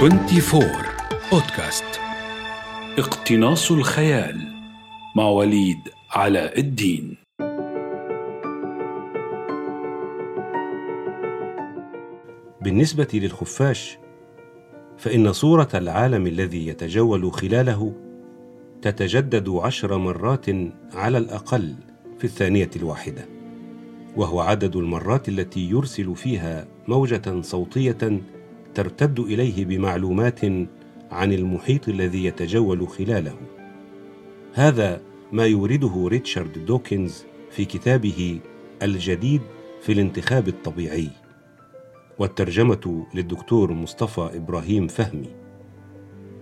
24 بودكاست اقتناص الخيال مع وليد علاء الدين. بالنسبة للخفاش فإن صورة العالم الذي يتجول خلاله تتجدد عشر مرات على الأقل في الثانية الواحدة وهو عدد المرات التي يرسل فيها موجة صوتية ترتد إليه بمعلومات عن المحيط الذي يتجول خلاله. هذا ما يورده ريتشارد دوكنز في كتابه الجديد في الانتخاب الطبيعي. والترجمة للدكتور مصطفى إبراهيم فهمي.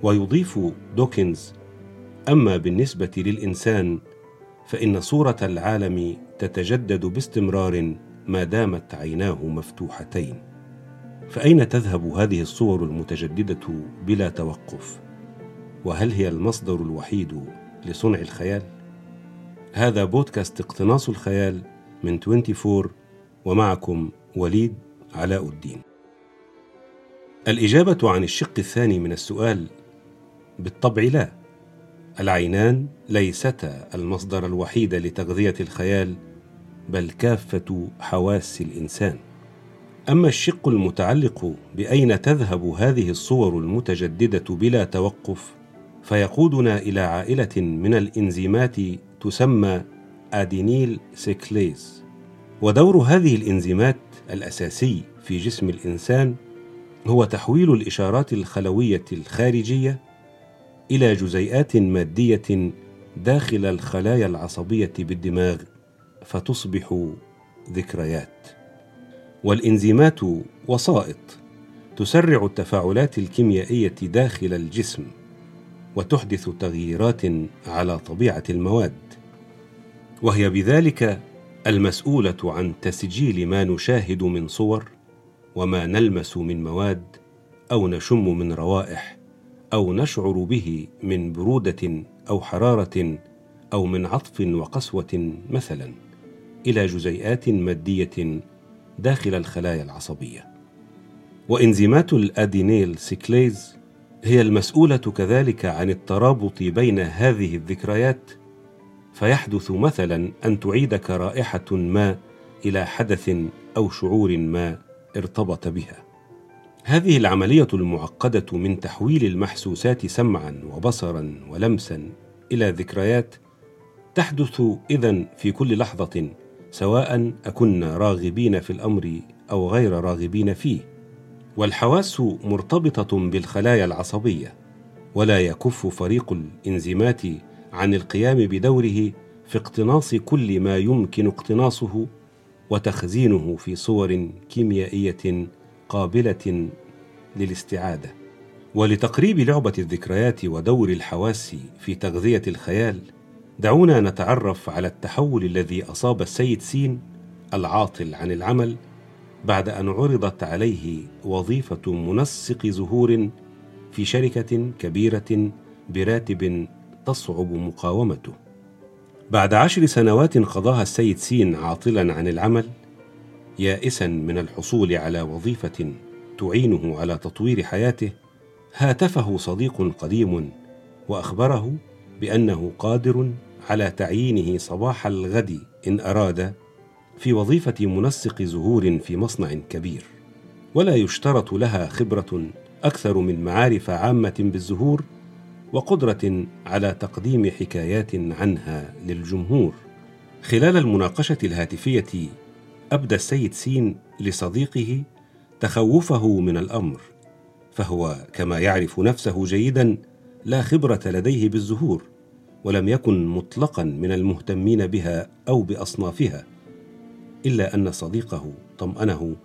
ويضيف دوكنز أما بالنسبة للإنسان فإن صورة العالم تتجدد باستمرار ما دامت عيناه مفتوحتين. فأين تذهب هذه الصور المتجددة بلا توقف؟ وهل هي المصدر الوحيد لصنع الخيال؟ هذا بودكاست اقتناص الخيال من 24 ومعكم وليد علاء الدين. الإجابة عن الشق الثاني من السؤال بالطبع لا. العينان ليستا المصدر الوحيد لتغذية الخيال بل كافة حواس الإنسان. أما الشق المتعلق بأين تذهب هذه الصور المتجددة بلا توقف فيقودنا إلى عائلة من الإنزيمات تسمى آدينيل سيكليز ودور هذه الإنزيمات الأساسي في جسم الإنسان هو تحويل الإشارات الخلوية الخارجية إلى جزيئات مادية داخل الخلايا العصبية بالدماغ فتصبح ذكريات. والإنزيمات وسائط تسرع التفاعلات الكيميائية داخل الجسم وتحدث تغييرات على طبيعة المواد. وهي بذلك المسؤولة عن تسجيل ما نشاهد من صور وما نلمس من مواد أو نشم من روائح أو نشعر به من برودة أو حرارة أو من عطف وقسوة مثلا إلى جزيئات مادية داخل الخلايا العصبية. وإنزيمات الأدينيل سيكليز هي المسؤولة كذلك عن الترابط بين هذه الذكريات فيحدث مثلا أن تعيدك رائحة ما إلى حدث أو شعور ما ارتبط بها. هذه العملية المعقدة من تحويل المحسوسات سمعا وبصرا ولمسا إلى ذكريات تحدث اذا في كل لحظة سواء أكنا راغبين في الأمر أو غير راغبين فيه. والحواس مرتبطة بالخلايا العصبية ولا يكف فريق الانزيمات عن القيام بدوره في اقتناص كل ما يمكن اقتناصه وتخزينه في صور كيميائية قابلة للاستعادة. ولتقريب لعبة الذكريات ودور الحواس في تغذية الخيال دعونا نتعرف على التحول الذي أصاب السيد سين العاطل عن العمل بعد أن عرضت عليه وظيفة منسق زهور في شركة كبيرة براتب تصعب مقاومته. بعد عشر سنوات قضاها السيد سين عاطلا عن العمل يائسا من الحصول على وظيفة تعينه على تطوير حياته هاتفه صديق قديم وأخبره بأنه قادر على تعيينه صباح الغد إن أراد في وظيفة منسق زهور في مصنع كبير. ولا يشترط لها خبرة أكثر من معارف عامة بالزهور وقدرة على تقديم حكايات عنها للجمهور. خلال المناقشة الهاتفية أبدى السيد سين لصديقه تخوفه من الأمر فهو كما يعرف نفسه جيدا لا خبرة لديه بالزهور. ولم يكن مطلقا من المهتمين بها أو بأصنافها إلا أن صديقه طمأنه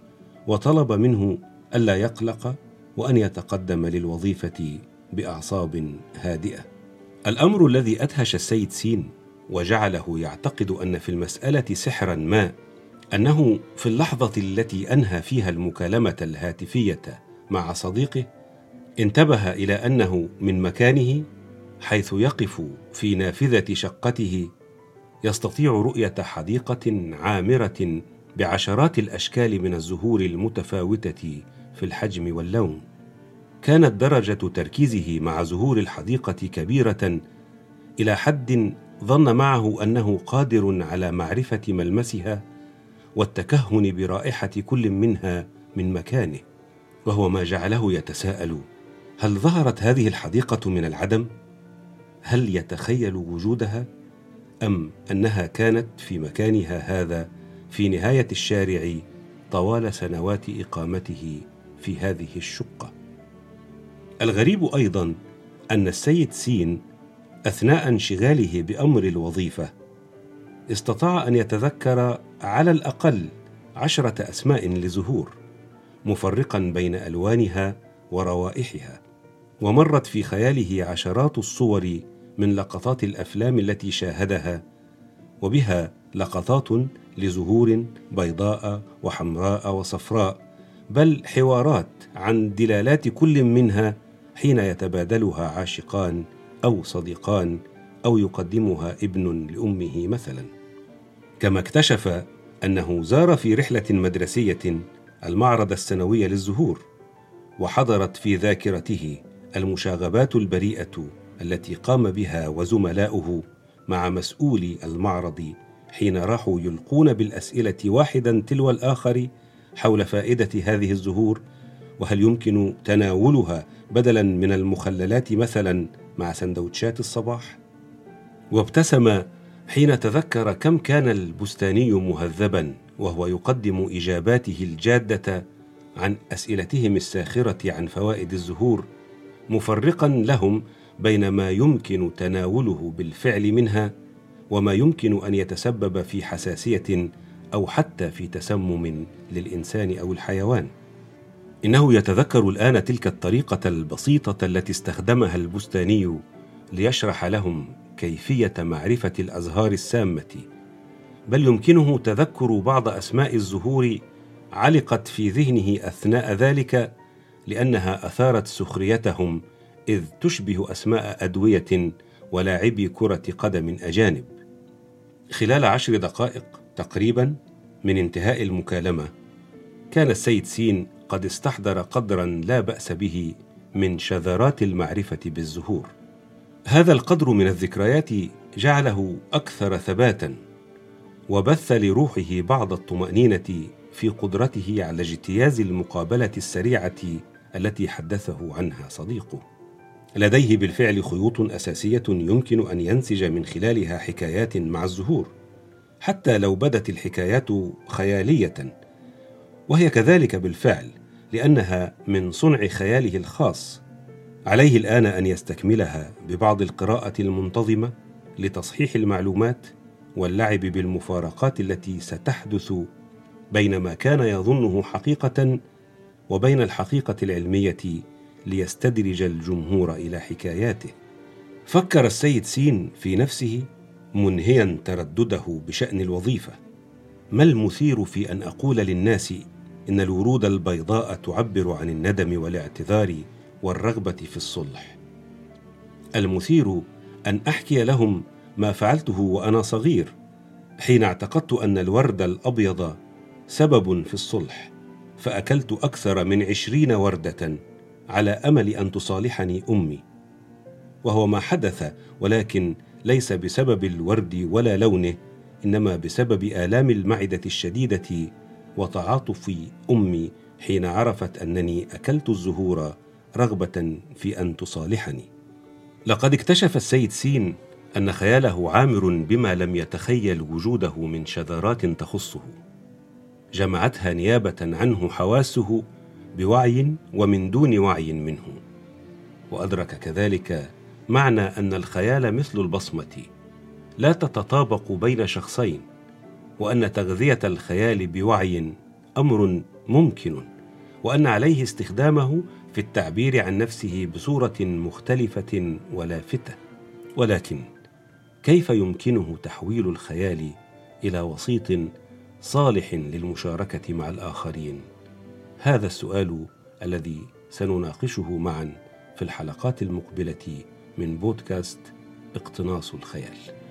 وطلب منه ألا يقلق وأن يتقدم للوظيفة بأعصاب هادئة. الأمر الذي أدهش السيد سين وجعله يعتقد أن في المسألة سحرا ما أنه في اللحظة التي أنهى فيها المكالمة الهاتفية مع صديقه انتبه إلى أنه من مكانه حيث يقف في نافذة شقته يستطيع رؤية حديقة عامرة بعشرات الأشكال من الزهور المتفاوتة في الحجم واللون. كانت درجة تركيزه مع زهور الحديقة كبيرة إلى حد ظن معه أنه قادر على معرفة ملمسها والتكهن برائحة كل منها من مكانه وهو ما جعله يتساءل هل ظهرت هذه الحديقة من العدم؟ هل يتخيل وجودها أم أنها كانت في مكانها هذا في نهاية الشارع طوال سنوات إقامته في هذه الشقة؟ الغريب أيضا أن السيد سين أثناء انشغاله بأمر الوظيفة استطاع أن يتذكر على الأقل عشرة أسماء لزهور مفرقا بين ألوانها وروائحها ومرت في خياله عشرات الصور من لقطات الأفلام التي شاهدها وبها لقطات لزهور بيضاء وحمراء وصفراء بل حوارات عن دلالات كل منها حين يتبادلها عاشقان أو صديقان أو يقدمها ابن لأمه مثلا. كما اكتشف أنه زار في رحلة مدرسية المعرض السنوي للزهور وحضرت في ذاكرته المشاغبات البريئة التي قام بها وزملاؤه مع مسؤولي المعرض حين راحوا يلقون بالأسئلة واحدا تلو الآخر حول فائدة هذه الزهور وهل يمكن تناولها بدلا من المخللات مثلا مع سندوتشات الصباح؟ وابتسم حين تذكر كم كان البستاني مهذبا وهو يقدم إجاباته الجادة عن أسئلتهم الساخرة عن فوائد الزهور مفرقا لهم بين ما يمكن تناوله بالفعل منها وما يمكن أن يتسبب في حساسية أو حتى في تسمم للإنسان أو الحيوان. إنه يتذكر الآن تلك الطريقة البسيطة التي استخدمها البستاني ليشرح لهم كيفية معرفة الأزهار السامة بل يمكنه تذكر بعض أسماء الزهور علقت في ذهنه أثناء ذلك لأنها أثارت سخريتهم إذ تشبه أسماء أدوية ولاعبي كرة قدم أجانب. خلال عشر دقائق تقريبا من انتهاء المكالمة كان السيد سين قد استحضر قدرا لا بأس به من شذرات المعرفة بالزهور. هذا القدر من الذكريات جعله أكثر ثباتا وبث لروحه بعض الطمأنينة في قدرته على اجتياز المقابلة السريعة التي حدثه عنها صديقه. لديه بالفعل خيوط أساسية يمكن أن ينسج من خلالها حكايات مع الزهور حتى لو بدت الحكايات خيالية. وهي كذلك بالفعل لأنها من صنع خياله الخاص. عليه الآن أن يستكملها ببعض القراءة المنتظمة لتصحيح المعلومات واللعب بالمفارقات التي ستحدث بين ما كان يظنه حقيقة وبين الحقيقة العلمية ليستدرج الجمهور إلى حكاياته. فكر السيد سين في نفسه منهيا تردده بشأن الوظيفة. ما المثير في أن أقول للناس إن الورود البيضاء تعبر عن الندم والاعتذار والرغبة في الصلح؟ المثير أن أحكي لهم ما فعلته وأنا صغير حين اعتقدت أن الورد الأبيض سبب في الصلح فأكلت أكثر من عشرين وردة. على أمل أن تصالحني أمي. وهو ما حدث ولكن ليس بسبب الورد ولا لونه إنما بسبب آلام المعدة الشديدة وتعاطف أمي حين عرفت أنني أكلت الزهور رغبة في أن تصالحني. لقد اكتشف السيد سين أن خياله عامر بما لم يتخيل وجوده من شذرات تخصه. جمعتها نيابة عنه حواسه بوعي ومن دون وعي منه. وأدرك كذلك معنى أن الخيال مثل البصمة لا تتطابق بين شخصين وأن تغذية الخيال بوعي أمر ممكن وأن عليه استخدامه في التعبير عن نفسه بصورة مختلفة ولافته ولكن كيف يمكنه تحويل الخيال إلى وسيط صالح للمشاركة مع الآخرين؟ هذا السؤال الذي سنناقشه معا في الحلقات المقبلة من بودكاست اقتناص الخيال.